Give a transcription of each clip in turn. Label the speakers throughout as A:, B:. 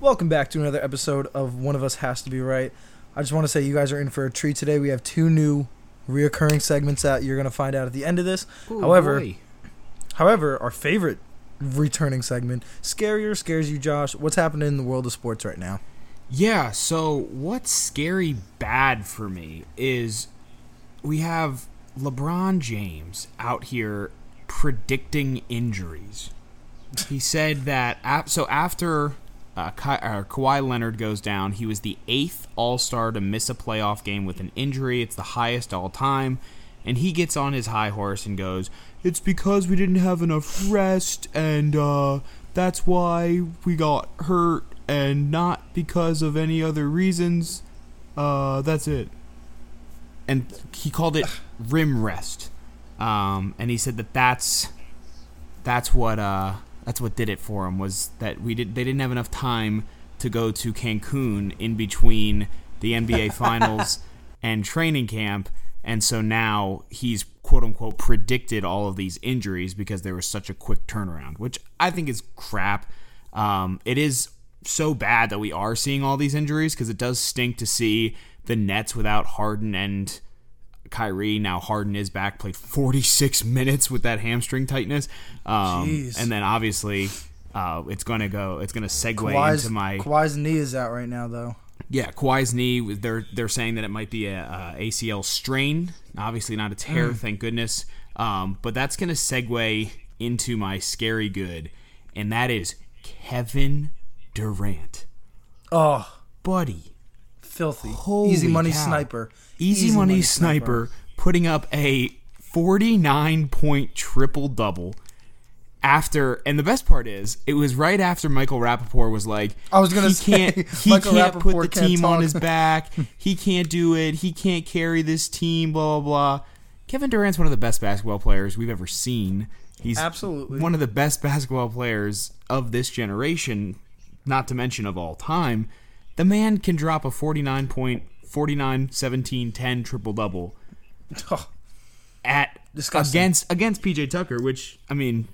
A: Welcome back to another episode of One of Us Has to Be Right. I just want to say you guys are in for a treat today. We have two new reoccurring segments that you're going to find out at the end of this. However,
B: boy.
A: However, our favorite returning segment, Scarier Scares You, Josh. What's happening in the world of sports right now?
B: yeah. So what's scary bad for me is we have LeBron James out here predicting injuries. He said that ap- so after uh, Ka- uh, Kawhi Leonard goes down, he was the eighth All Star to miss a playoff game with an injury. It's the highest all time. And he gets on his high horse and goes, It's because we didn't have enough rest, and uh, that's why we got hurt, and not because of any other reasons. Uh, that's it. And he called it rim rest. Um, and he said that that's that's what uh, that's what did it for him was that we did they didn't have enough time to go to Cancun in between the NBA finals and training camp. And so now he's quote unquote predicted all of these injuries because there was such a quick turnaround which I think is crap. Um, it is so bad that we are seeing all these injuries because it does stink to see the Nets without Harden and Kyrie. Now Harden is back, played 46 minutes with that hamstring tightness, um, and then obviously uh, it's going to go. It's going to segue
A: Kawhi's,
B: into my
A: Kawhi's knee is out right now, though.
B: yeah Kawhi's knee. They're they're saying that it might be a, a ACL strain. Obviously not a tear, thank goodness. Um, but that's going to segue into my scary good, and that is Kevin Durant,
A: Oh,
B: buddy.
A: Filthy.
B: Holy
A: Easy money
B: cow.
A: sniper.
B: Easy, money, sniper, putting up a 49 point triple double after and the best part is it was right after Michael Rapaport was like
A: I was gonna
B: he
A: say,
B: can't he
A: Michael
B: can't put the
A: Rapaport
B: team on his back he can't do it he can't carry this team blah blah blah Kevin Durant's one of the best basketball players we've ever seen he's
A: Absolutely.
B: one of the best basketball players of this generation not to mention of all time the man can drop a 49 point 49 17 10 triple double
A: Oh,
B: at
A: Disgusting.
B: against against PJ Tucker, which I mean,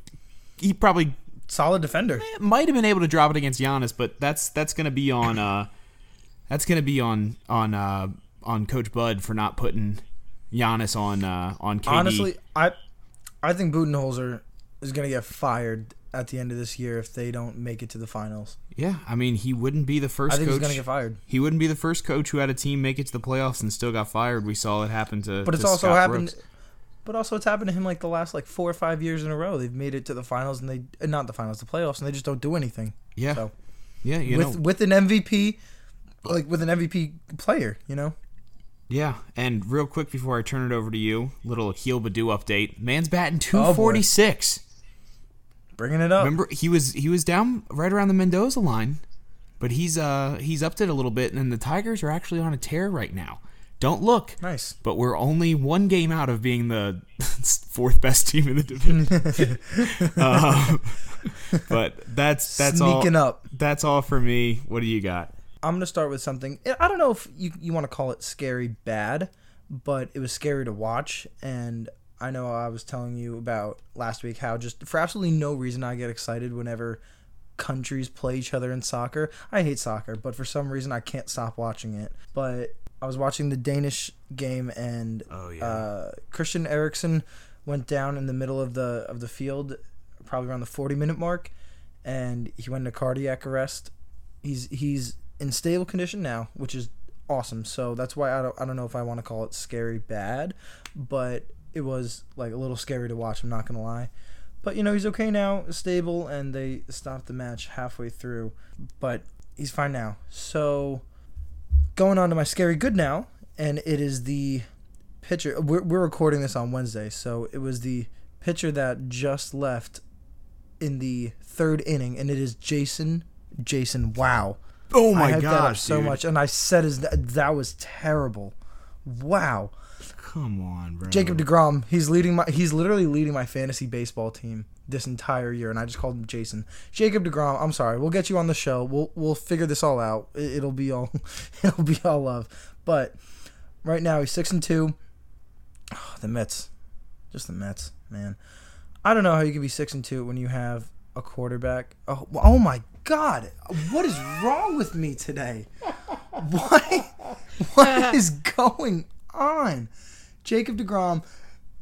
B: he probably
A: solid defender.
B: might have been able to drop it against Giannis, but that's that's gonna be on uh that's gonna be on on uh on Coach Bud for not putting Giannis on uh on KD.
A: Honestly, I I think Budenholzer is gonna get fired at the end of this year if they don't make it to the finals.
B: yeah, I mean he wouldn't be the first
A: I think
B: coach.
A: he's gonna get fired.
B: He wouldn't be the first coach who had a team make it to the playoffs and still got fired. We saw it happen to.
A: But it's
B: to
A: also
B: Scott
A: happened.
B: Brooks.
A: But also, it's happened to him like the last like four or five years in a row. They've made it to the finals and they uh, not the finals, the playoffs, and they just don't do anything.
B: Yeah,
A: So
B: yeah, you
A: with
B: know,
A: with an MVP, like with an MVP player, you know.
B: Yeah, and real quick before I turn it over to you, little Akil Baddoo update. Man's batting
A: Oh,
B: 246.
A: Bringing it up.
B: Remember he was he was down right around the Mendoza line, but he's uh he's upped it a little bit and the Tigers are actually on a tear right now. Don't look.
A: Nice.
B: But we're only one game out of being the fourth best team in the division. um, but that's that's
A: Sneaking
B: all.
A: up.
B: That's all for me. What do you got?
A: I'm gonna start with something. I don't know if you you want to call it scary bad, but it was scary to watch. And I know I was telling you about last week how just for absolutely no reason I get excited whenever countries play each other in soccer. I hate soccer, but for some reason I can't stop watching it. But I was watching the Danish game and
B: Oh, yeah.
A: uh, Christian Eriksen went down in the middle of the of the field, probably around the 40 minute mark, and he went into cardiac arrest. He's he's in stable condition now, which is awesome. So that's why I don't I don't know if I want to call it scary bad, but it was like a little scary to watch. I'm not gonna lie. But you know he's okay now, stable, and they stopped the match halfway through. But he's fine now. So going on to my scary good now, and it is the pitcher. We're, we're recording this on Wednesday, so it was the pitcher that just left in the third inning, and it is Jason. Jason, wow.
B: Oh
A: that up so much, and I said his that was terrible. Wow.
B: Come on, bro.
A: Jacob Degrom, he's leading my he's literally leading my fantasy baseball team this entire year, and I just called him Jason. Jacob Degrom, I'm sorry, we'll get you on the show. We'll we'll figure this all out. It, it'll be all it'll be all love. But right now he's six and two. the Mets, just the Mets, man. I don't know how you can be six and two when you have a quarterback. Oh, oh my God, what is wrong with me today? Why? What is going on? Jacob DeGrom,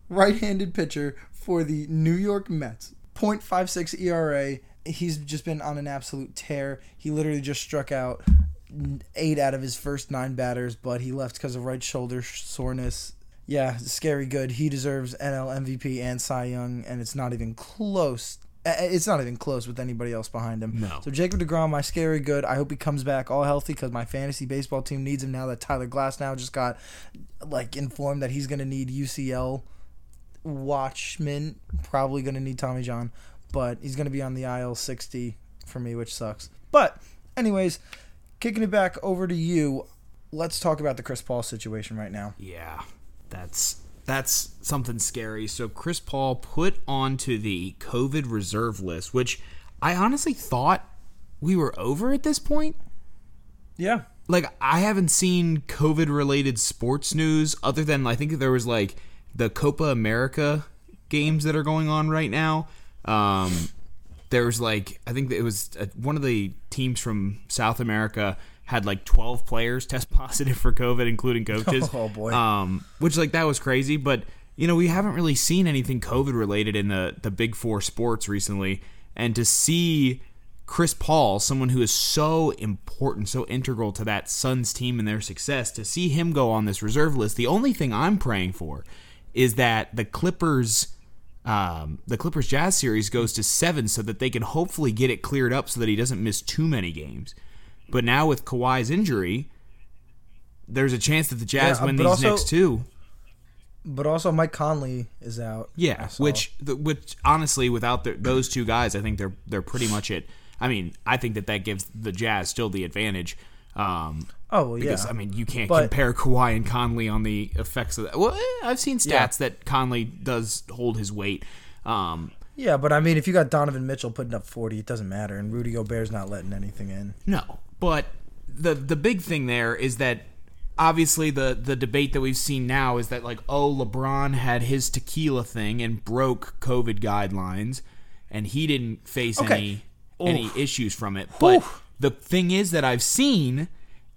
A: right-handed pitcher for the New York Mets. 0.56 ERA. He's just been on an absolute tear. He literally just struck out eight out of his first nine batters, but he left because of right shoulder soreness. Yeah, scary good. He deserves NL MVP and Cy Young, and it's not even close. It's not even close with anybody else behind him.
B: No.
A: So Jacob Degrom, my scary good. I hope he comes back all healthy because my fantasy baseball team needs him now that Tyler Glasnow just got like informed that he's gonna need UCL watchman. Probably gonna need Tommy John, but he's gonna be on the IL sixty for me, which sucks. But anyways, kicking it back over to you. Let's talk about the Chris Paul situation right now.
B: Yeah, that's that's something scary. So Chris Paul put onto the COVID reserve list, which I honestly thought we were over at this point.
A: Yeah.
B: Like I haven't seen COVID related sports news other than I think there was like the Copa America games that are going on right now. Um, there was like I think it was uh, one of the teams from South America had like 12 players test positive for COVID, including coaches.
A: Oh, boy.
B: Um, which like that was crazy, but you know we haven't really seen anything COVID related in the the big four sports recently, and to see Chris Paul, someone who is so important, so integral to that Suns team and their success, to see him go on this reserve list, the only thing I'm praying for is that the Clippers um, the Clippers Jazz series goes to seven so that they can hopefully get it cleared up so that he doesn't miss too many games. But now with Kawhi's injury, there's a chance that the Jazz
A: Yeah,
B: win these
A: also-
B: next two.
A: But also Mike Conley is out.
B: Yeah, which the, which honestly, without the, those two guys, I think they're they're pretty much it. I mean, I think that that gives the Jazz still the advantage. Um,
A: Oh well,
B: because
A: yeah.
B: I mean, you can't
A: But-
B: compare Kawhi and Conley on the effects of that. Well, eh, I've seen stats
A: Yeah.
B: that Conley does hold his weight. Um,
A: Yeah, but I mean, if you got Donovan Mitchell putting up forty, it doesn't matter, and Rudy Gobert's not letting anything in.
B: No, but the the big thing there is that obviously the the debate that we've seen now is that like oh LeBron had his tequila thing and broke COVID guidelines and he didn't face
A: Okay.
B: any any issues from it. But
A: Oof.
B: the thing is that I've seen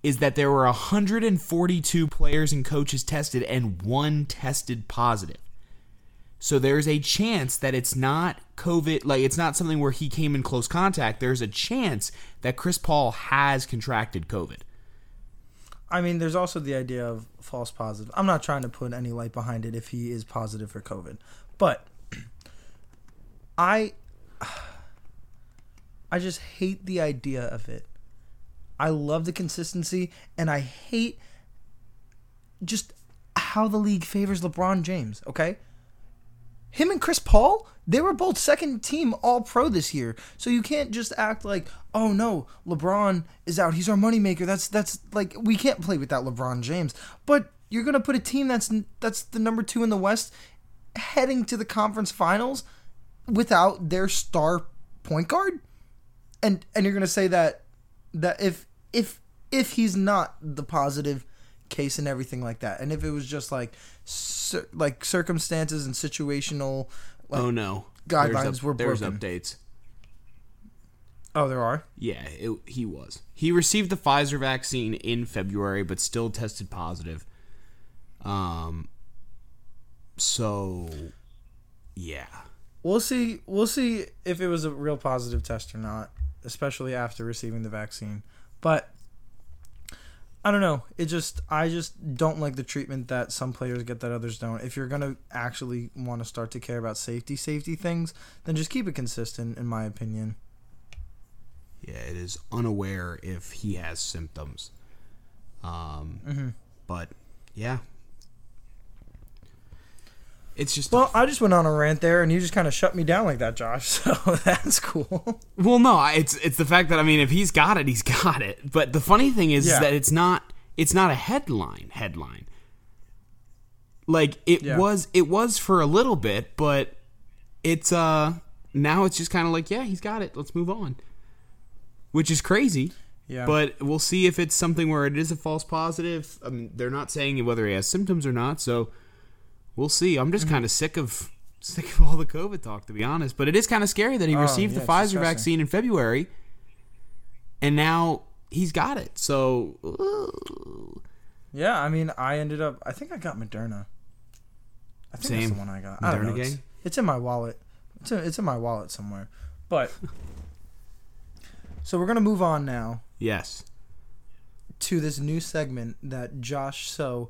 B: is that there were 142 players and coaches tested and one tested positive. So there's a chance that it's not COVID, like it's not something where he came in close contact. There's a chance that Chris Paul has contracted COVID.
A: I mean, there's also the idea of false positive. I'm not trying to put any light behind it if he is positive for COVID, but I I just hate the idea of it. I love the consistency and I hate just how the league favors LeBron James, okay? Him and Chris Paul, they were both second team all pro this year. So you can't just act like, oh no, LeBron is out. He's our moneymaker. That's that's like we can't play without LeBron James. But you're gonna put a team that's that's the number two in the West heading to the conference finals without their star point guard? And and you're gonna say that that if if if he's not the positive case and everything like that, and if it was just like cir- like circumstances and situational, like,
B: oh no,
A: guidelines
B: there's
A: were
B: there's
A: broken.
B: updates.
A: oh, there are.
B: Yeah, it, he was. He received the Pfizer vaccine in February, but still tested positive. Um. So, yeah.
A: We'll see. We'll see if it was a real positive test or not, especially after receiving the vaccine. But I don't know. It just I just don't like the treatment that some players get that others don't. If you're gonna actually want to start to care about safety, safety things, then just keep it consistent, in my opinion.
B: Yeah, it is unaware if he has symptoms. Um,
A: Mm-hmm.
B: but yeah, it's just
A: Well, I just went on a rant there, and you just kind of shut me down like that, Josh. So that's cool.
B: Well, no, it's it's the fact that I mean, if he's got it, he's got it. But the funny thing is, is that it's not it's not a headline headline. Like it
A: Yeah.
B: was it was for a little bit, but it's uh now it's just kind of like yeah, he's got it. Let's move on. Which is crazy.
A: Yeah.
B: But we'll see if it's something where it is a false positive. I mean, they're not saying whether he has symptoms or not, so we'll see. I'm
A: Mm-hmm.
B: just kind of sick of sick of all the COVID talk, to be honest. But it is kind of scary that he
A: Oh,
B: received
A: yeah,
B: the Pfizer
A: disgusting.
B: vaccine in February, and now he's got it. So ooh.
A: Yeah, I mean, I ended up. I think I got Moderna. I think that's
B: Same.
A: the one I got. I don't
B: Moderna
A: know. It's, it's in my wallet. It's in, it's in my wallet somewhere. But so we're gonna move on now
B: yes,
A: to this new segment that Josh so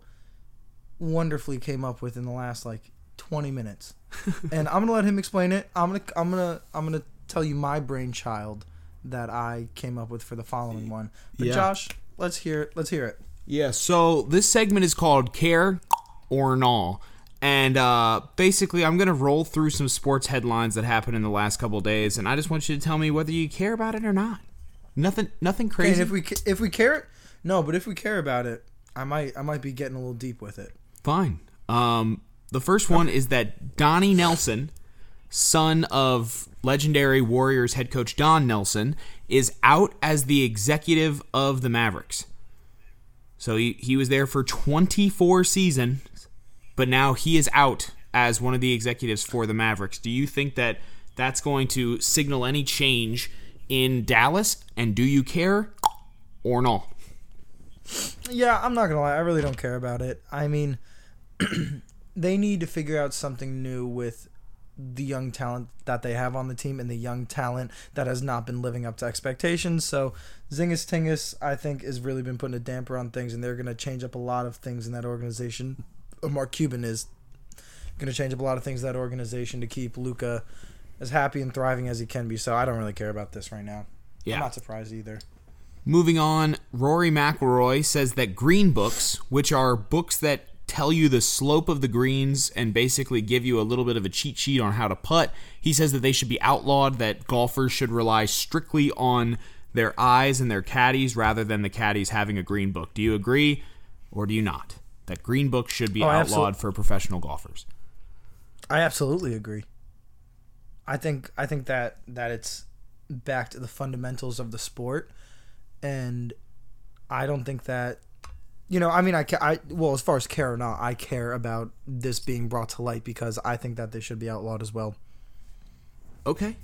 A: wonderfully came up with in the last like 20 minutes. and I'm going to let him explain it. I'm going to I'm going to I'm going to tell you my brainchild that I came up with for the following one. But
B: Yeah.
A: Josh, let's hear it. let's hear it.
B: Yeah, so this segment is called Care or Not. And uh, basically, I'm going to roll through some sports headlines that happened in the last couple days, and I just want you to tell me whether you care about it or not. Nothing, nothing
A: And
B: crazy.
A: if we if we care No, but if we care about it, I might I might be getting a little deep with it.
B: Fine. Um, the first one is that Donnie Nelson, son of legendary Warriors head coach Don Nelson, is out as the executive of the Mavericks. So he, he was there for 24 seasons, but now he is out as one of the executives for the Mavericks. Do you think that that's going to signal any change in Dallas? And do you care or not?
A: Yeah, I'm not gonna lie. I really don't care about it. I mean, they need to figure out something new with the young talent that they have on the team and the young talent that has not been living up to expectations. So Zingus Tingus, I think, has really been putting a damper on things, and they're gonna change up a lot of things in that organization. Mark Cuban is gonna change up a lot of things in that organization to keep Luka as happy and thriving as he can be. So I don't really care about this right now.
B: Yeah.
A: I'm not surprised either.
B: Moving on, Rory McIlroy says that green books, which are books that tell you the slope of the greens and basically give you a little bit of a cheat sheet on how to putt, he says that they should be outlawed, that golfers should rely strictly on their eyes and their caddies rather than the caddies having a green book. Do you agree or do you not? That green books should be
A: Oh,
B: outlawed for professional golfers.
A: I absolutely agree. I think I think that that it's back to the fundamentals of the sport, and I don't think that you know. I mean, I, ca- I well, as far as care or not, I care about this being brought to light because I think that they should be outlawed as well.
B: Okay.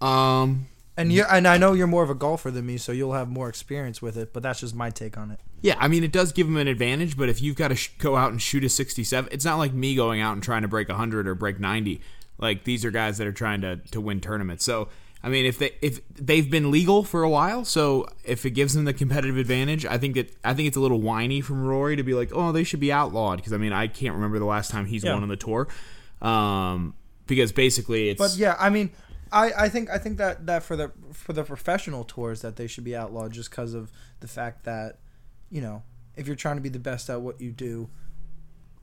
B: Um
A: And you and I know you're more of a golfer than me, so you'll have more experience with it. But that's just my take on it.
B: Yeah, I mean, it does give them an advantage, but if you've got to sh- go out and shoot a 67, it's not like me going out and trying to break 100 or break 90. Like these are guys that are trying to, to win tournaments. So, I mean, if they if they've been legal for a while, so if it gives them the competitive advantage, I think that I think it's a little whiny from Rory to be like, "Oh, they should be outlawed" because I mean, I can't remember the last time he's
A: Yeah.
B: won on the tour. Um, because basically it's
A: But yeah, I mean, I, I think I think that, that for the for the professional tours that they should be outlawed just because of the fact that, you know, if you're trying to be the best at what you do,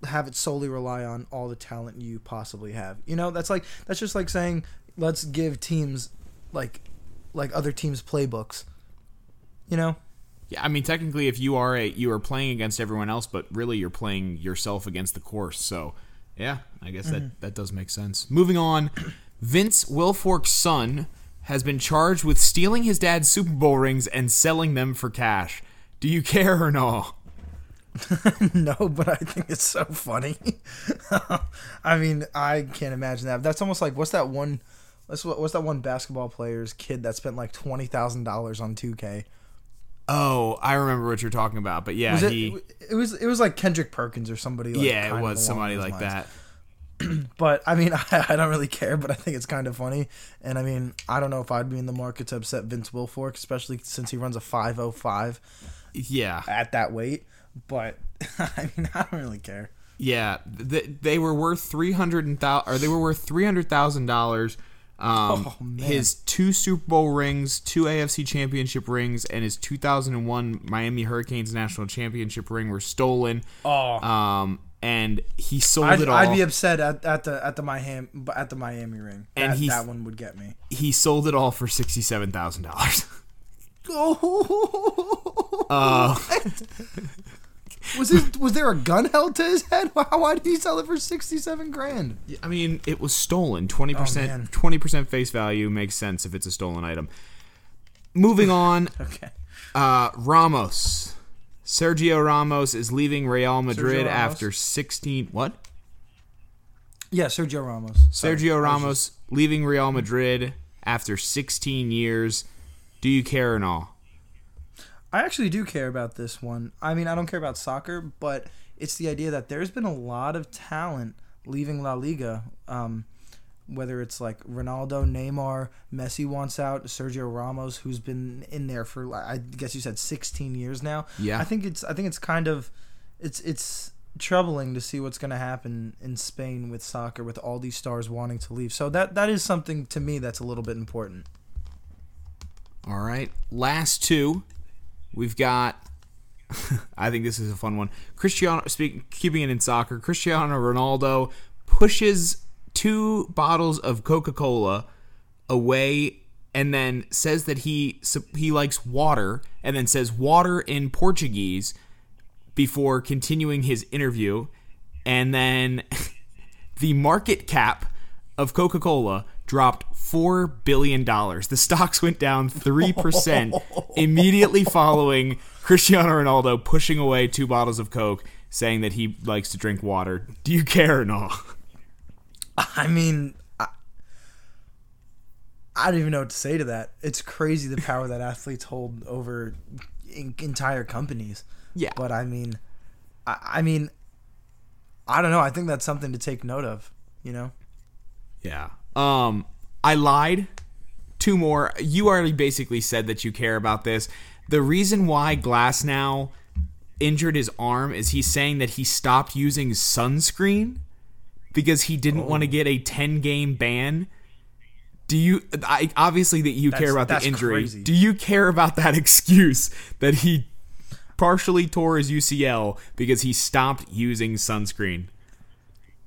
A: have it solely rely on all the talent you possibly have. You know, that's like that's just like saying let's give teams like like other teams playbooks. You know?
B: Yeah, I mean, technically, if you are a you are playing against everyone else, but really you're playing yourself against the course. So, yeah, I guess that mm-hmm. that does make sense. Moving on, Vince Wilfork's son has been charged with stealing his dad's Super Bowl rings and selling them for cash. Do you care or no?
A: no, but I think it's so funny. I mean, I can't imagine that. That's almost like what's that one? What's what's that one basketball player's kid that spent like twenty thousand dollars on two K?
B: Oh, I remember what you're talking about, but yeah,
A: Was it?
B: he,
A: It was it was like Kendrick Perkins or somebody. Like
B: that.
A: yeah,
B: it was somebody like
A: lines.
B: that.
A: But I mean, I, I don't really care. But I think it's kind of funny. And I mean, I don't know if I'd be in the market to upset Vince Wilfork, especially since he runs a five oh five
B: Yeah,
A: at that weight. But I mean, I don't really care.
B: Yeah, th- they were worth three hundred thousand, or they were worth three hundred thousand dollars. Um,
A: Oh, man.
B: his two Super Bowl rings, two AFC Championship rings, and his two thousand and one Miami Hurricanes national championship ring were stolen.
A: Oh,
B: Um, and he sold
A: I'd,
B: it all.
A: I'd be upset at, at the at the Miami at the Miami ring.
B: And
A: that,
B: he's-
A: that one would get me.
B: he sold it all for sixty seven thousand dollars.
A: Oh,
B: Uh,
A: was his, was there a gun held to his head? Why, why did he sell it for sixty seven grand?
B: I mean, it was stolen. Twenty
A: Oh,
B: percent, twenty percent face value makes sense if it's a stolen item. Moving on,
A: Okay.
B: Uh, Ramos. Sergio Ramos is leaving Real Madrid after 16. What?
A: Yeah, Sergio Ramos. Sorry.
B: Sergio Ramos leaving Real Madrid after 16 years. Do you care and all?
A: I actually do care about this one. I mean, I don't care about soccer, but it's the idea that there's been a lot of talent leaving La Liga. Um, whether it's like Ronaldo, Neymar, Messi wants out, Sergio Ramos, who's been in there for I guess you said 16 years now.
B: Yeah.
A: I think it's I think it's kind of it's it's troubling to see what's going to happen in Spain with soccer with all these stars wanting to leave. So that that is something to me that's a little bit important.
B: All right. Last two. We've got I think this is a fun one. Cristiano speaking keeping it in soccer, Cristiano Ronaldo pushes two bottles of Coca-Cola away and then says that he he likes water and then says water in Portuguese before continuing his interview and then the market cap of Coca-Cola dropped four billion dollars. The stocks went down three percent immediately following Cristiano Ronaldo pushing away two bottles of Coke, saying that he likes to drink water. Do you care or not?
A: I mean, I, I don't even know what to say to that. It's crazy the power that athletes hold over in, entire companies.
B: Yeah.
A: But I mean, I, I mean, I don't know. I think that's something to take note of. You know.
B: Yeah. Um, I lied. Two more. You already basically said that you care about this. The reason why Glasnow injured his arm is he's saying that he stopped using sunscreen because he didn't want to get a 10 game ban. Do you I obviously that you care about the injury.
A: crazy.
B: Do you care about that excuse that he partially tore his UCL because he stopped using sunscreen?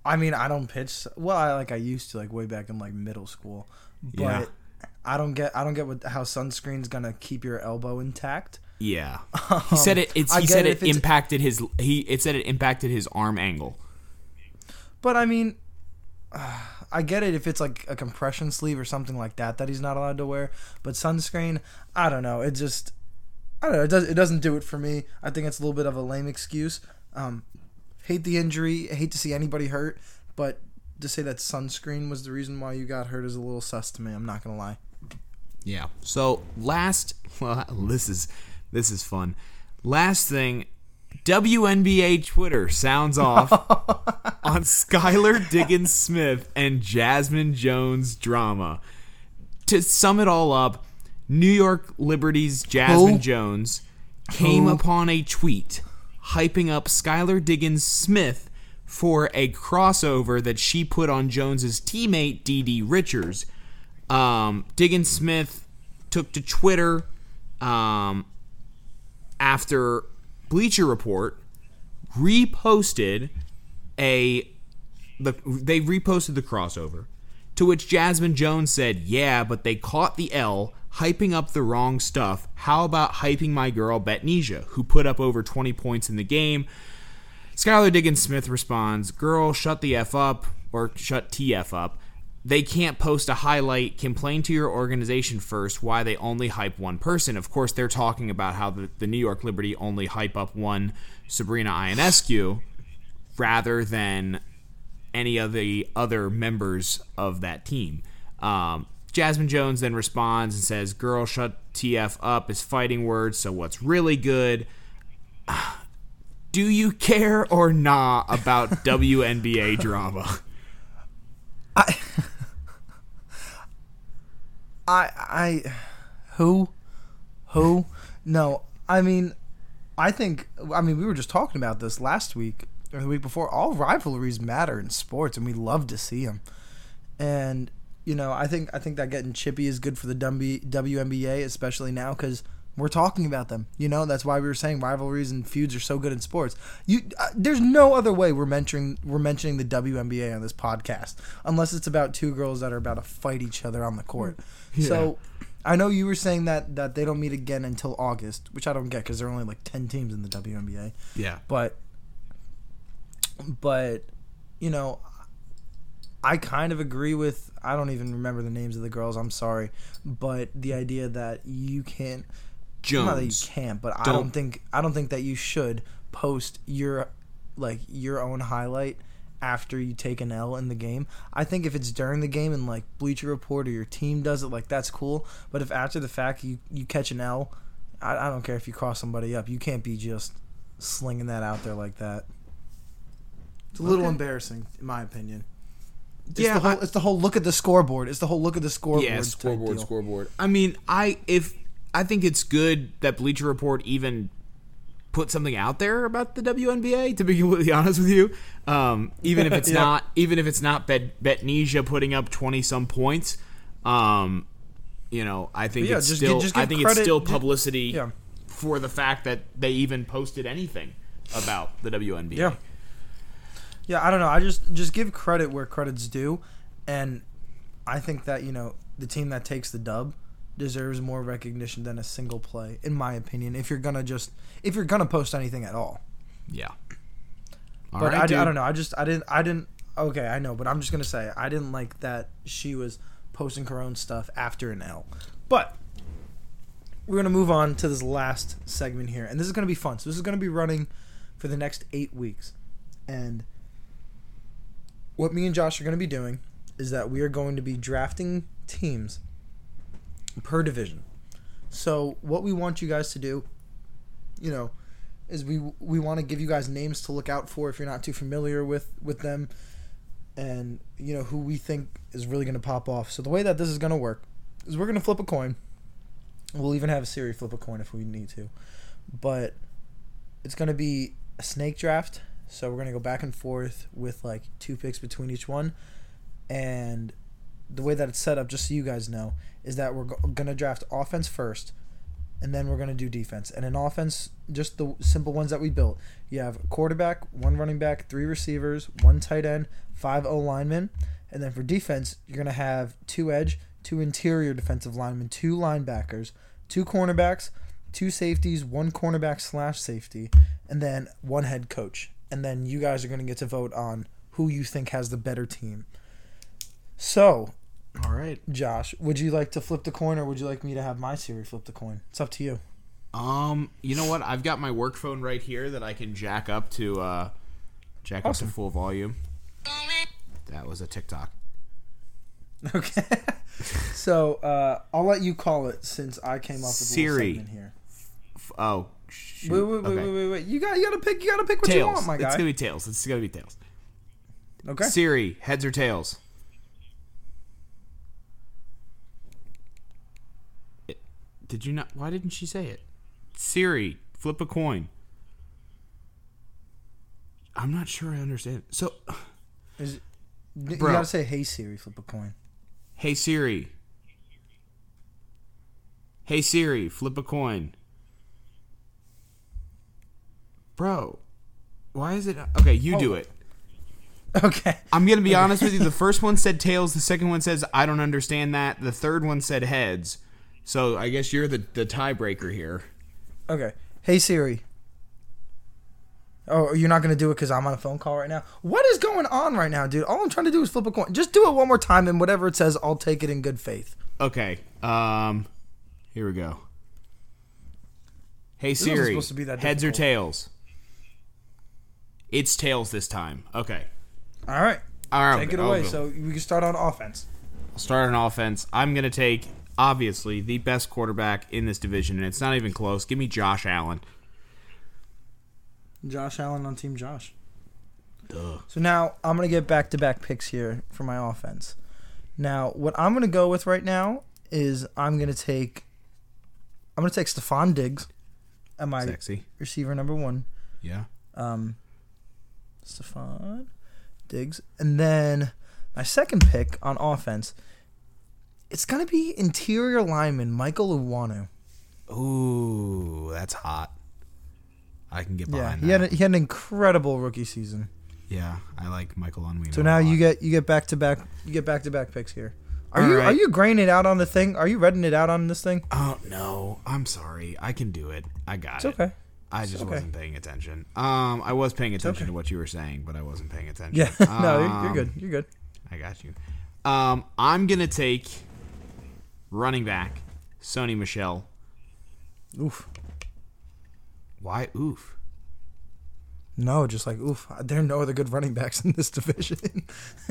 A: I mean, I don't pitch. Well, I like I used to like way back in like middle school, but
B: Yeah.
A: I don't get I don't get what how sunscreen's gonna keep your elbow intact.
B: Yeah. He said it he said
A: it
B: it impacted his he it said it impacted his arm angle.
A: But I mean, I get it if it's like a compression sleeve or something like that that he's not allowed to wear. But sunscreen, I don't know. It just, I don't know. It does. It doesn't do it for me. I think it's a little bit of a lame excuse. Um, hate the injury. Hate to see anybody hurt. But to say that sunscreen was the reason why you got hurt is a little sus to me. I'm not gonna lie.
B: Yeah. So last, well, this is this is fun. Last thing, WNBA Twitter sounds off on Skylar Diggins Smith and Jazmine Jones drama. To sum it all up, New York Liberty's Jazmine
A: Who?
B: Jones came
A: Who?
B: upon a tweet hyping up Skylar Diggins Smith for a crossover that she put on Jones's teammate DiDi Richards. Um, Diggins Smith took to Twitter um, after Bleacher Report reposted a the they reposted the crossover to which Jazmine Jones said, "Yeah, but they caught the L." Hyping up the wrong stuff. How about hyping my girl Betnijah, who put up over 20 points in the game? Skylar Diggins Smith responds, Girl, shut the F up, or shut TF up. They can't post a highlight. Complain to your organization first why they only hype one person. Of course, they're talking about how the, the New York Liberty only hype up one Sabrina Ionescu rather than any of the other members of that team. Um, Jazmine Jones then responds and says, Girl, shut TF up is fighting words, so what's really good? Do you care or not about WNBA drama?
A: I. I, I, who, who? No, I mean, I think. I mean, we were just talking about this last week or the week before. All rivalries matter in sports, and we love to see them. And you know, I think I think that getting chippy is good for the WNBA, especially now because we're talking about them. You know, that's why we were saying rivalries and feuds are so good in sports. You, uh, there's no other way we're mentioning we're mentioning the WNBA on this podcast unless it's about two girls that are about to fight each other on the court. So, I know you were saying that that they don't meet again until August, which I don't get because there are only like ten teams in the WNBA.
B: Yeah.
A: But, but, you know, I kind of agree with. I don't even remember the names of the girls. I'm sorry, but the idea that you can't. Not that you can't, but I
B: Don't-
A: don't think I don't think that you should post your like your own highlight after you take an L in the game. I think if it's during the game and like Bleacher Report or your team does it, like that's cool. But if after the fact you you catch an L, I, I don't care if you cross somebody up. You can't be just slinging that out there like that. It's a little
B: Okay.
A: embarrassing, in my opinion. It's
B: Yeah,
A: the whole,
B: I-
A: it's the whole look at the scoreboard. It's the whole look at the scoreboard.
B: yeah,
A: type
B: scoreboard, scoreboard. I mean, I if I think it's good that Bleacher Report even put something out there about the WNBA. To be completely honest with you, um, even if it's
A: Yeah.
B: not, even if it's not Bet Betnijah putting up twenty some points, um, you know, I think
A: Yeah,
B: it's
A: just gi-
B: still,
A: just
B: I think
A: credit-
B: it's still
A: ju-
B: publicity
A: yeah.
B: for the fact that they even posted anything about the WNBA.
A: Yeah. Yeah, I don't know. I just just give credit where credit's due, and I think that you know the team that takes the dub deserves more recognition than a single play, in my opinion. If you're gonna just if you're gonna post anything at all,
B: yeah. All
A: but
B: right,
A: I,
B: dude.
A: I don't know. I just I didn't I didn't. Okay, I know, but I'm just gonna say I didn't like that she was posting her own stuff after an L. But we're gonna move on to this last segment here, and this is gonna be fun. So this is gonna be running for the next eight weeks, and what me and Josh are gonna be doing is that we are going to be drafting teams per division. So what we want you guys to do, you know, is we we want to give you guys names to look out for if you're not too familiar with with them, and you know who we think is really going to pop off. So the way that this is going to work is we're going to flip a coin. We'll even have a Siri flip a coin if we need to, but it's going to be a snake draft. So we're to go back and forth with like two picks between each one, and the way that it's set up, just so you guys know, is that we're go- going to draft offense first and then we're to do defense. And in offense, just the simple ones that we built. You have quarterback, one running back, three receivers, one tight end, five O linemen. And then for defense, you're to have two edge, two interior defensive linemen, two linebackers, two cornerbacks, two safeties, one cornerback slash safety, and then one head coach. And then you guys are going to get to vote on who you think has the better team. So,
B: All right.
A: Josh, would you like to flip the coin or would you like me to have my Siri flip the coin? It's up to you.
B: Um, you know what? I've got my work phone right here that I can jack up to uh jack
A: Awesome.
B: up to full volume. That was a TikTok.
A: Okay. so uh, I'll let you call it since I came up with
B: Siri.
A: segment here.
B: F- Oh, shoot.
A: Wait, wait, wait,
B: okay.
A: wait, wait, wait. You got, you got to pick. You got to pick what you want, my
B: It's gonna be tails. It's gonna be tails.
A: okay.
B: Siri, heads or tails? It- did you not? Why didn't she say it? Siri, flip a coin. I'm not sure I understand. So,
A: Is it, you
B: Bro.
A: got to say, "Hey Siri, flip a coin."
B: hey Siri. Hey Siri, flip a coin. Bro, why is it okay? You do it.
A: Okay.
B: I'm gonna be honest with you. The first one said tails. The second one says I don't understand that. The third one said heads. So I guess you're the the tiebreaker here.
A: Okay. Hey Siri. Oh, you're not gonna do it because I'm on a phone call right now. What is going on right now, dude? All I'm trying to do is flip a coin. Just do it one more time, and whatever it says, I'll take it in good faith.
B: Okay. Um, here we go. Hey Siri,
A: supposed to be that
B: heads or tails? It's tails this time. Okay.
A: All right.
B: All right.
A: Take it away. So we can start on offense.
B: I'll start on offense. I'm gonna take obviously the best quarterback in this division, and it's not even close. Give me Josh Allen.
A: Josh Allen on Team Josh.
B: Duh.
A: So now I'm gonna get back to back picks here for my offense. Now what I'm gonna go with right now is I'm gonna take I'm gonna take Stefon Diggs at my
B: Sexy.
A: receiver number one.
B: Yeah.
A: Um Stefon Diggs. And then my second pick on offense, it's gonna be interior lineman Michael Onwenu.
B: Ooh, that's hot. I can get
A: Yeah,
B: behind
A: he had a, he had an incredible rookie season.
B: yeah, I like Michael Onwenu.
A: So now you get you get back to back you get back to back picks here. Are
B: All
A: you
B: right.
A: are you graying it out on the thing? Are you reading it out on this thing?
B: Oh no, I'm sorry. I can do it. I got
A: It's
B: it.
A: okay.
B: I just
A: okay.
B: wasn't paying attention. Um, I was paying attention
A: okay.
B: to what you were saying, but I wasn't paying attention.
A: Yeah, no, you're, you're
B: Um,
A: good. You're good.
B: I got you. Um, I'm gonna take running back Sony Michel.
A: Oof.
B: Why? Oof.
A: No, just like oof. There are no other good running backs in this division.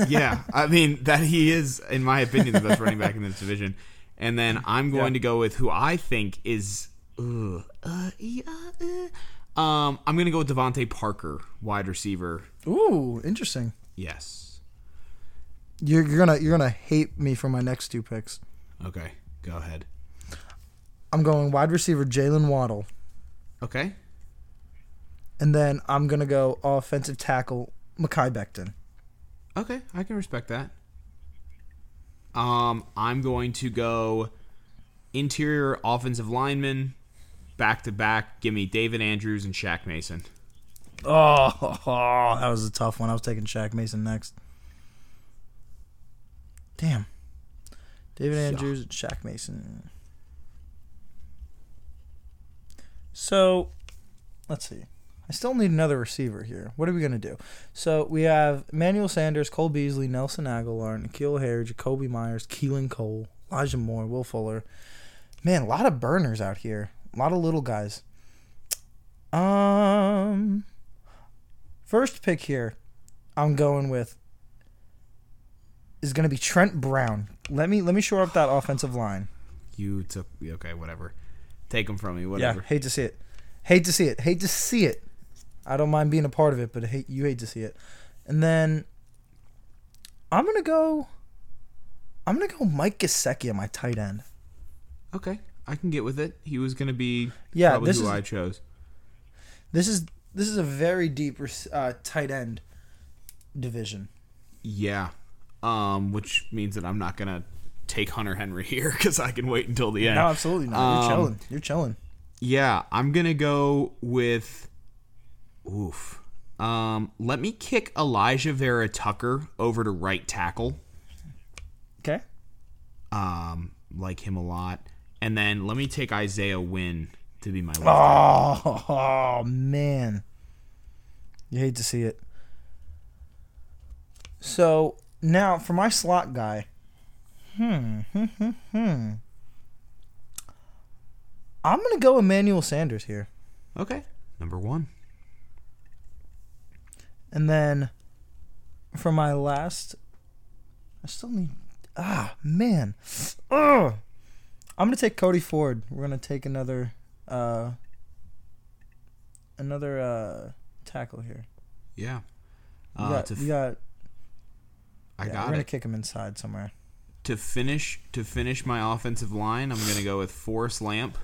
B: Yeah, I mean that he is, in my opinion, the best running back in this division. And then I'm going
A: Yeah.
B: to go with who I think is Ugh. Uh, yeah, uh. Um, I'm gonna go with DeVante Parker, wide receiver.
A: Ooh, interesting.
B: Yes.
A: You're, you're gonna you're gonna hate me for my next two picks.
B: Okay, go ahead.
A: I'm going wide receiver Jaylen Waddle,
B: Okay.
A: and then I'm gonna go offensive tackle Mekhi Becton.
B: Okay, I can respect that. Um, I'm going to go interior offensive lineman, back to back. Give me David Andrews and Shaq Mason.
A: Oh, that was a tough one. I was taking Shaq Mason next. Damn. David Andrews and Shaq Mason. So, let's see. I still need another receiver here. What are we going to do? So, we have Manuel Sanders, Cole Beasley, Nelson Agholor, N'Keal Harry, Jakobi Meyers, Keelan Cole, Elijah Moore, Will Fuller. Man, a lot of burners out here. A lot of little guys. Um, first pick here, I'm going with is going to be Trent Brown. Let me let me shore up that offensive line.
B: You took okay, whatever. Take them from me, whatever.
A: Yeah, hate to see it. Hate to see it. Hate to see it. I don't mind being a part of it, but hate you hate to see it. And then I'm gonna go. I'm gonna go Mike Gesicki at my tight end.
B: Okay, I can get with it. He was gonna be
A: Yeah,
B: probably
A: this
B: who
A: is
B: I chose.
A: this is this is a very deep uh, tight end division.
B: Yeah, um, which means that I'm not gonna take Hunter Henry here because I can wait until the end.
A: No, absolutely not. You're
B: Um,
A: chilling. You're chilling.
B: Yeah, I'm gonna go with. Oof. Um, let me kick Alijah Vera Tucker over to right tackle.
A: Okay.
B: Um, like him a lot, and then let me take Isaiah Wynn to be my left.
A: Oh, oh man, you hate to see it. So now for my slot guy, hmm, hmm, hmm, hmm. I'm gonna go Emmanuel Sanders here,
B: Okay, number one.
A: and then for my last, I still need. Ah man, Ugh. I'm gonna take Cody Ford. We're gonna take another, uh, another uh tackle here.
B: Yeah.
A: We
B: Uh,
A: got,
B: to,
A: we
B: f-
A: got
B: I
A: yeah,
B: got
A: we're gonna
B: it.
A: kick him inside somewhere.
B: to finish to finish my offensive line, I'm gonna go with Forrest Lamp.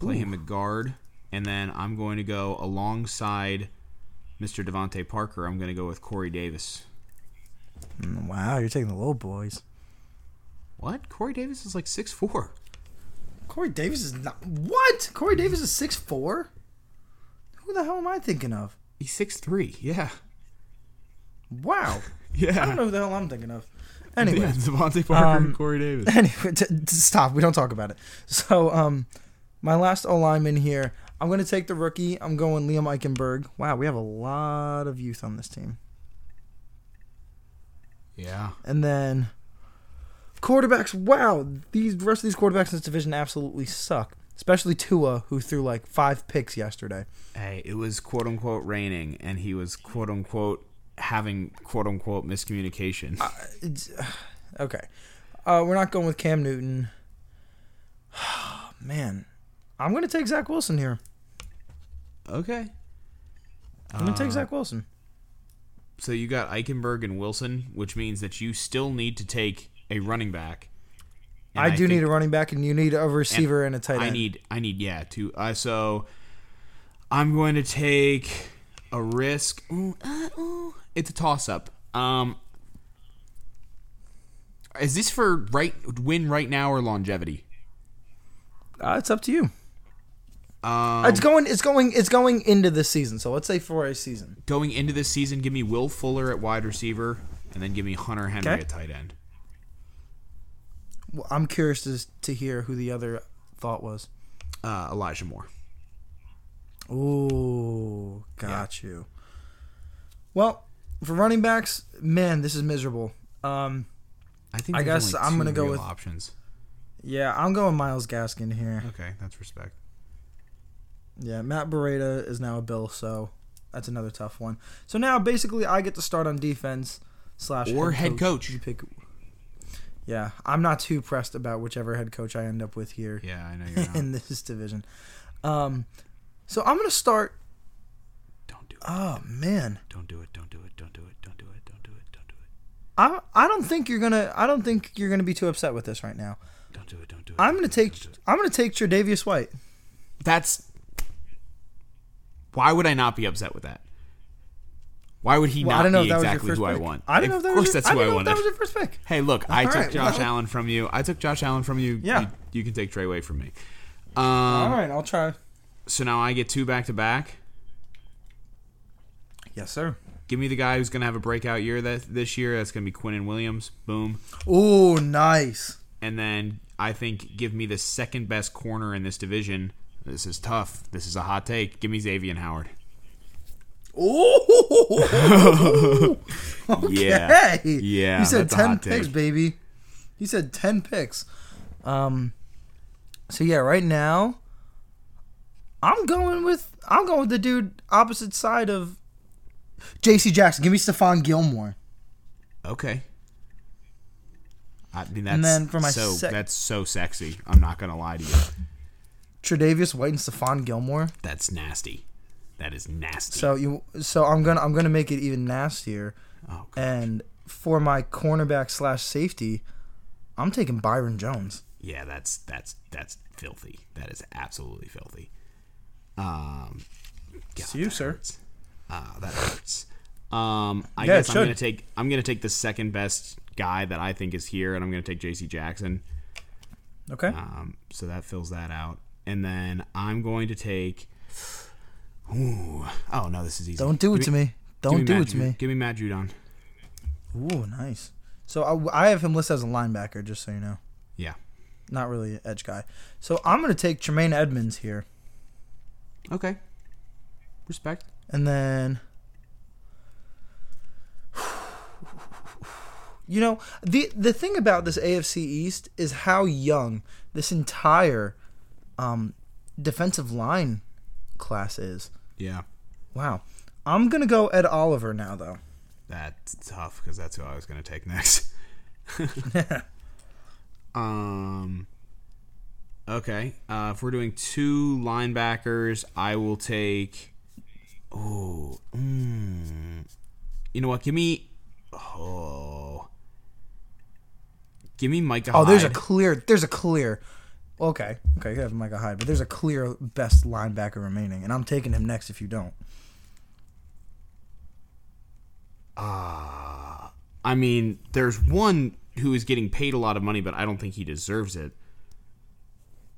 B: Play him at guard, and then I'm going to go alongside Mr. DeVante Parker. I'm going to go with Corey Davis.
A: Mm, Wow, you're taking the low boys.
B: What? Corey Davis is like six four.
A: Corey Davis is not what? Corey Davis is six four. Who the hell am I thinking of?
B: He's six three. Yeah.
A: Wow,
B: Yeah.
A: I don't know who the hell I'm thinking of. Anyway,
B: Yeah, DeVante Parker
A: um,
B: and Corey Davis.
A: anyway, t- t- stop. We don't talk about it. So, um, my last O lineman here. I'm gonna take the rookie. I'm going Liam Eichenberg. Wow, we have a lot of youth on this team.
B: Yeah.
A: And then quarterbacks. Wow, these the rest of these quarterbacks in this division absolutely suck. Especially Tua, who threw like five picks yesterday.
B: Hey, it was quote unquote raining, and he was quote unquote having quote unquote miscommunication.
A: It's, okay, uh, we're not going with Cam Newton. Man, I'm gonna take Zach Wilson here.
B: okay.
A: I'm gonna take
B: Uh,
A: Zach Wilson.
B: So you got Eichenberg and Wilson, which means that you still need to take a running back. And
A: I do need a running back, and you need a receiver and, a tight end.
B: I need I need yeah to uh, so I'm going to take a risk. Ooh, uh, ooh, it's a toss up. Um, is this for right win right now or longevity?
A: Uh, it's up to you.
B: Um,
A: it's going. It's going. It's going into the season. So let's say for a season.
B: going into this season, give me Will Fuller at wide receiver, and then give me Hunter Henry
A: Okay.
B: at tight end.
A: Well, I'm curious to to hear who the other thought was.
B: Uh, Elijah Moore.
A: Oh, got you. Well, for running backs, man, this is miserable. Um,
B: I think
A: I guess I'm gonna go with-
B: options.
A: yeah, I'm going Myles Gaskin here.
B: Okay, that's respect.
A: Yeah, Matt Breida is now a Bill, so that's another tough one. So now basically, I get to start on defense slash
B: Or head coach.
A: You pick. Yeah, I'm not too pressed about whichever head coach I end up with here
B: Yeah, I know you're
A: in this division. Um, so I'm gonna start.
B: don't do it.
A: Oh man,
B: Don't do it. Don't do it. Don't do it. Don't do it. Don't do it. Don't do it.
A: I I don't think you're gonna I don't think you're gonna be too upset with this right now.
B: Don't do it. Don't do it.
A: I'm gonna take
B: don't do it.
A: I'm gonna take Tre'Davious White.
B: That's. Why would I not be upset with that? Why would he
A: Well, I
B: not
A: don't know
B: be
A: if that was your
B: exactly
A: first
B: who I want?
A: I don't know if
B: of
A: that
B: course
A: was your,
B: that's
A: I
B: who I
A: if
B: wanted.
A: that was your first pick.
B: Hey, look, I
A: All
B: took Josh
A: well-
B: Allen from you. I took Josh Allen from you.
A: Yeah.
B: You, you can take Trey away from me. Um,
A: All right, I'll try.
B: So now I get two back to back.
A: Yes, sir.
B: Give me the guy who's going to have a breakout year that this year. That's going to be Quinnen Williams. Boom.
A: Oh, nice.
B: And then I think give me the second best corner in this division. This is tough. This is a hot take. Give me Xavier Howard.
A: Oh,
B: Yeah.
A: okay.
B: Yeah,
A: You said ten picks,
B: take.
A: baby. You said ten picks. Um. So yeah, right now, I'm going with I'm going with the dude opposite side of J.C. Jackson. Give me Stephon Gilmore.
B: Okay. I mean that's
A: And then for my
B: so
A: sec-
B: that's so sexy. I'm not gonna lie to you.
A: Tre'Davious White and Stephon Gilmore.
B: That's nasty. That is nasty.
A: So you so I'm gonna I'm gonna make it even nastier.
B: oh, God.
A: And for my cornerback slash safety, I'm taking Byron Jones.
B: yeah, that's that's that's filthy. That is absolutely filthy. Um, God,
A: See you,
B: that
A: sir.
B: hurts. Ah, that hurts. Um, I
A: Yeah,
B: guess I'm gonna take I'm gonna take the second best guy that I think is here, and I'm gonna take J.C. Jackson.
A: Okay.
B: Um, so that fills that out, and then I'm going to take. Ooh, oh no, this is easy.
A: Don't do it
B: Give
A: to me. Don't do it to me.
B: Give me Matt Judon.
A: Ooh, nice. So I, I have him listed as a linebacker, just so you know.
B: Yeah.
A: Not really an edge guy. So I'm going to take Tremaine Edmunds here.
B: Okay. Respect.
A: And then. You know, the the thing about this AFC East is how young this entire um, defensive line class is.
B: Yeah.
A: Wow. I'm going to go Ed Oliver now, though.
B: That's tough because that's who I was going to take next. um. Okay. Uh, if we're doing two linebackers, I will take. Oh. Mm, you know what? Give me. Oh. Give me Micah.
A: Oh, there's a clear. There's a clear. Okay, okay, you have Micah Hyde, but there's a clear best linebacker remaining, and I'm taking him next if you don't.
B: Uh, I mean, there's one who is getting paid a lot of money, but I don't think he deserves it.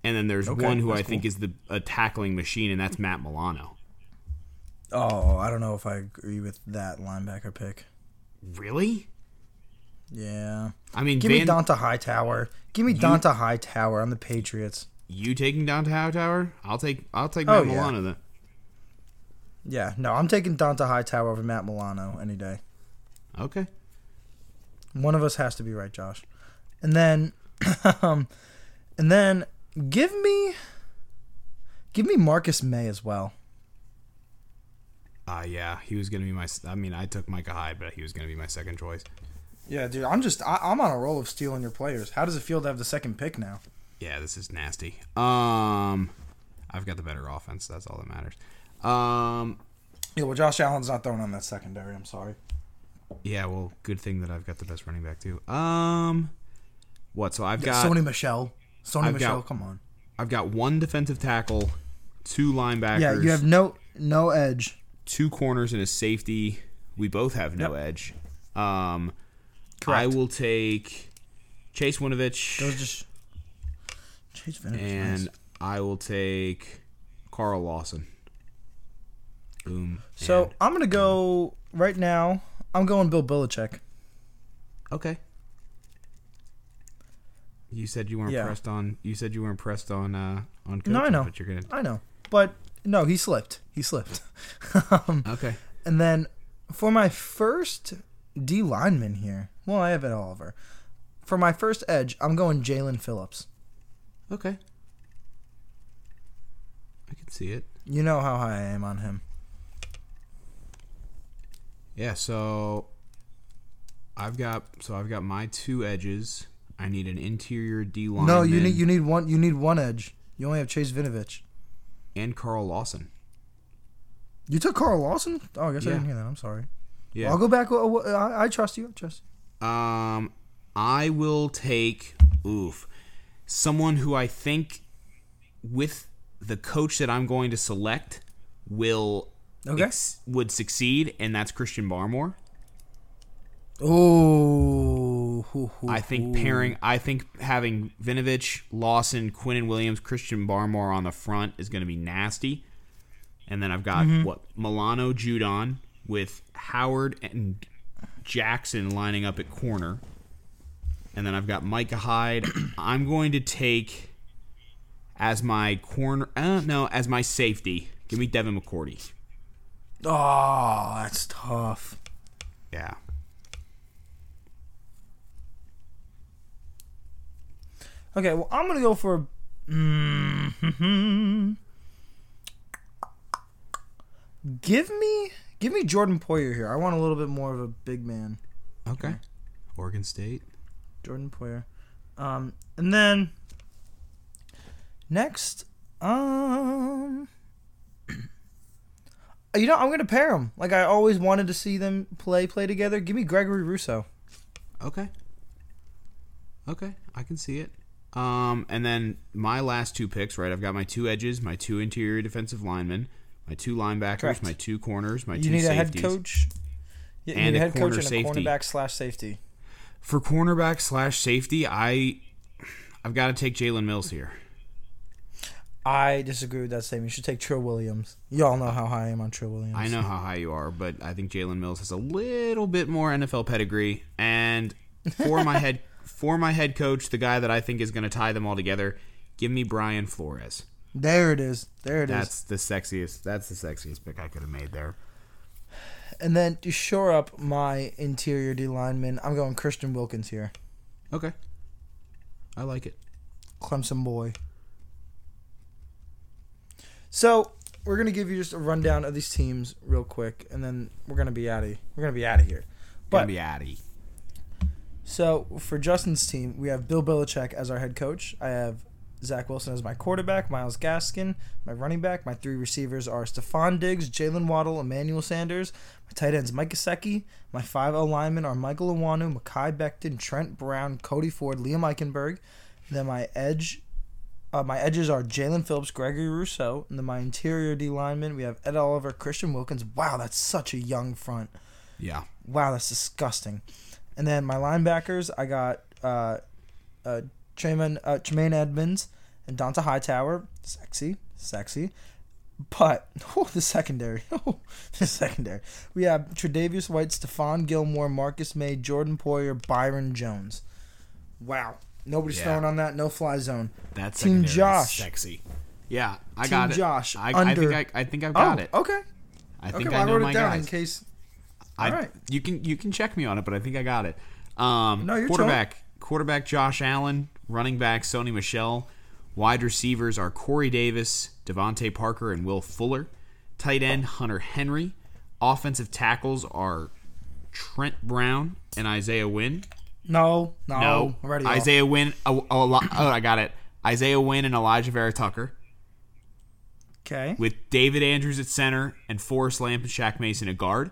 B: And then there's
A: Okay,
B: one who I
A: that's
B: think is the a tackling machine, and that's Matt Milano.
A: Oh, I don't know if I agree with that linebacker pick.
B: Really?
A: Yeah,
B: I mean,
A: give me
B: Van,
A: Donta Hightower. Give me Donta Hightower on the Patriots.
B: you taking Donta Hightower? I'll take I'll take
A: Oh,
B: Matt
A: yeah.
B: Milano then.
A: Yeah, no, I'm taking Donta Hightower over Matt Milano any day.
B: Okay.
A: One of us has to be right, Josh. And then, um, and then give me, give me Marcus Maye as well.
B: Uh yeah, he was gonna be my. I mean, I took Micah Hyde, but he was gonna be my second choice.
A: Yeah, dude, I'm just I, I'm on a roll of stealing your players. How does it feel to have the second pick now?
B: Yeah, this is nasty. Um, I've got the better offense. That's all that matters. Um,
A: Yeah, well, Josh Allen's not throwing on that secondary. I'm sorry.
B: yeah. Well, good thing that I've got the best running back too. Um, what? So I've got
A: Sony Michel. Sony
B: I've
A: Michel,
B: got-
A: come on.
B: I've got one defensive tackle, two linebackers,
A: Yeah, you have no no edge.
B: two corners, and a safety. We both have no
A: Yep.
B: edge. Um, I will take Chase Winovich,
A: Those just Chase Winovich,
B: and
A: nice.
B: I will take Carl Lawson. Boom.
A: So
B: and-
A: I'm gonna go right now. I'm going Bill Belichick.
B: okay. You said you weren't
A: Yeah.
B: pressed on. You said you weren't pressed on uh, on coaching,
A: No, I know.
B: but you're gonna.
A: I know, but no, he slipped. He slipped. um,
B: Okay.
A: and then for my first D lineman here, well, I have it Oliver. For my first edge, I'm going Jaelan Phillips.
B: Okay. I can see it.
A: You know how high I am on him.
B: Yeah, so I've got so I've got my two edges. I need an interior D line.
A: No, you need you need one you need one edge. You only have Chase Winovich.
B: and Carl Lawson.
A: You took Carl Lawson? Oh, I guess I didn't hear that. I'm sorry.
B: Yeah.
A: I'll go back. I, I trust you. I trust you.
B: Um, I will take oof someone who I think with the coach that I'm going to select will
A: Okay.
B: ex- would succeed, and that's Christian Barmore.
A: Oh, hoo, hoo,
B: I think pairing, I think having Winovich, Lawson, Quinn, and Williams, Christian Barmore on the front is going to be nasty. And then I've got
A: Mm-hmm.
B: what Milano Judon with Howard and Jackson lining up at corner. And then I've got Micah Hyde. I'm going to take as my corner. Uh, no, as my safety. Give me Devin McCourty.
A: Oh, that's tough.
B: Yeah.
A: Okay, well, I'm gonna go for. mm Give me, give me Jordan Poyer here. I want a little bit more of a big man,
B: Okay. Oregon State.
A: Jordan Poyer. Um, and then next, um, you know, I'm gonna pair them. Like I always wanted to see them play play together. Give me Gregory Rousseau.
B: Okay. Okay, I can see it. Um, and then my last two picks, right? I've got my two edges, my two interior defensive linemen, my two linebackers,
A: Correct.
B: my two corners, my
A: You
B: two
A: need a head
B: safeties.
A: coach. Yeah,
B: And
A: need a
B: a
A: head coach and a
B: safety.
A: cornerback slash safety.
B: For cornerback slash safety, I I've got to take Jalen Mills here.
A: I disagree with that statement. You should take Trill Williams. Y'all know how high I am on Trill Williams.
B: I know how high you are, but I think Jalen Mills has a little bit more NFL pedigree. And for my head for my head coach, the guy that I think is going to tie them all together, give me Brian Flores.
A: There it is. There it is.
B: That's the sexiest. That's the sexiest pick I could have made there.
A: And then to shore up my interior D lineman, I'm going Christian Wilkins here.
B: Okay. I like it.
A: Clemson boy. So we're gonna give you just a rundown of these teams real quick, and then we're gonna be out of we're gonna be out of here.
B: Gonna
A: But
B: be Addy.
A: so for Justin's team, we have Bill Belichick as our head coach. I have Zach Wilson as my quarterback, Myles Gaskin, my running back. My three receivers are Stefon Diggs, Jaylen Waddle, Emmanuel Sanders. My tight ends Mike Gesicki. My five O linemen are Michael Onwenu, Mekhi Becton, Trent Brown, Cody Ford, Liam Eichenberg. Then my edge, uh, my edges are Jaelan Phillips, Gregory Rousseau, and then my interior D linemen we have Ed Oliver, Christian Wilkins. Wow, that's such a young front.
B: Yeah.
A: Wow, that's disgusting. And then my linebackers, I got uh, uh, Tremaine, uh, Tremaine Edmunds and Donta Hightower. Sexy, sexy. But oh, the secondary, oh, the secondary. We have Tre'Davious White, Stephon Gilmore, Marcus Maye, Jordan Poyer, Byron Jones. Wow, nobody's
B: Yeah.
A: throwing on that no fly zone.
B: That's
A: Team Josh.
B: sexy. Yeah, I
A: Team
B: got it.
A: Josh,
B: I, I think I, I think I've got
A: oh,
B: it.
A: okay,
B: I
A: okay.
B: think
A: Well,
B: I
A: I, wrote it down in case.
B: I,
A: All right.
B: You can you can check me on it, but I think I got it. Um,
A: No, you're
B: quarterback quarterback Josh Allen, running back Sony Michel, wide receivers are Corey Davis, DeVante Parker, and Will Fuller. Tight end Hunter Henry. Offensive tackles are Trent Brown and Isaiah Wynn.
A: No, no,
B: No,
A: already off.
B: Isaiah Wynn. Oh, oh, oh, I got it. Isaiah Wynn and Alijah Vera Tucker
A: Okay,
B: with David Andrews at center and Forrest Lamp and Shaq Mason at guard.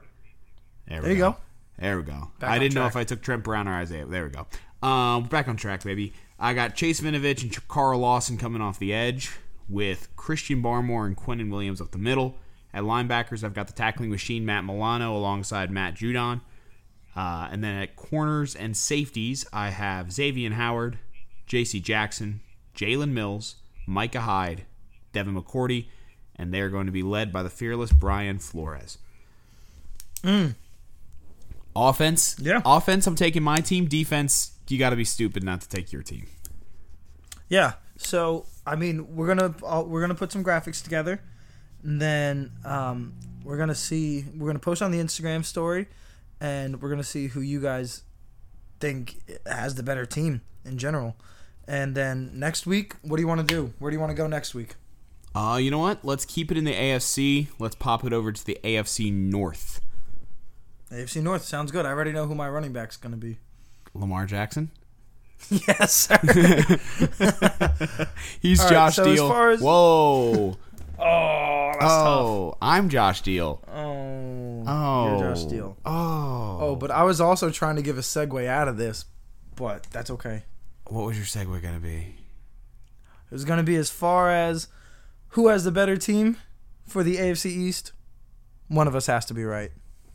B: There, we
A: there you go.
B: There we go.
A: Back
B: I didn't know if I took Trent Brown or Isaiah. There we go. Um, back on track, baby. I got Chase Winovich and Carl Lawson coming off the edge with Christian Barmore and Quinnen Williams up the middle. At linebackers, I've got the tackling machine Matt Milano alongside Matt Judon. Uh, and then at corners and safeties, I have Xavier Howard, J.C. Jackson, Jalen Mills, Micah Hyde, Devin McCourty, and they're going to be led by the fearless Brian Flores. Offense,
A: Yeah.
B: Offense, I'm taking my team. Defense, you got to be stupid not to take your team.
A: Yeah. So I mean, we're gonna uh, we're gonna put some graphics together, and then um, we're gonna see we're gonna post on the Instagram story, and we're gonna see who you guys think has the better team in general. And then next week, what do you want to do? Where do you want to go next week?
B: Uh, you know what? Let's keep it in the AFC. Let's pop it over to the AFC North.
A: AFC North sounds good. I already know who my running back's gonna be.
B: Lamar Jackson.
A: yes, sir.
B: He's
A: All right,
B: Josh
A: so as
B: Deal.
A: far as-
B: Whoa.
A: oh, that's
B: oh, I'm Josh Deal.
A: Oh,
B: Oh.
A: you're Josh Steele.
B: Oh.
A: Oh, but I was also trying to give a segue out of this, but that's okay.
B: what was your segue gonna be?
A: It was going to be as far as who has the better team for the AFC East. One of us has to be right.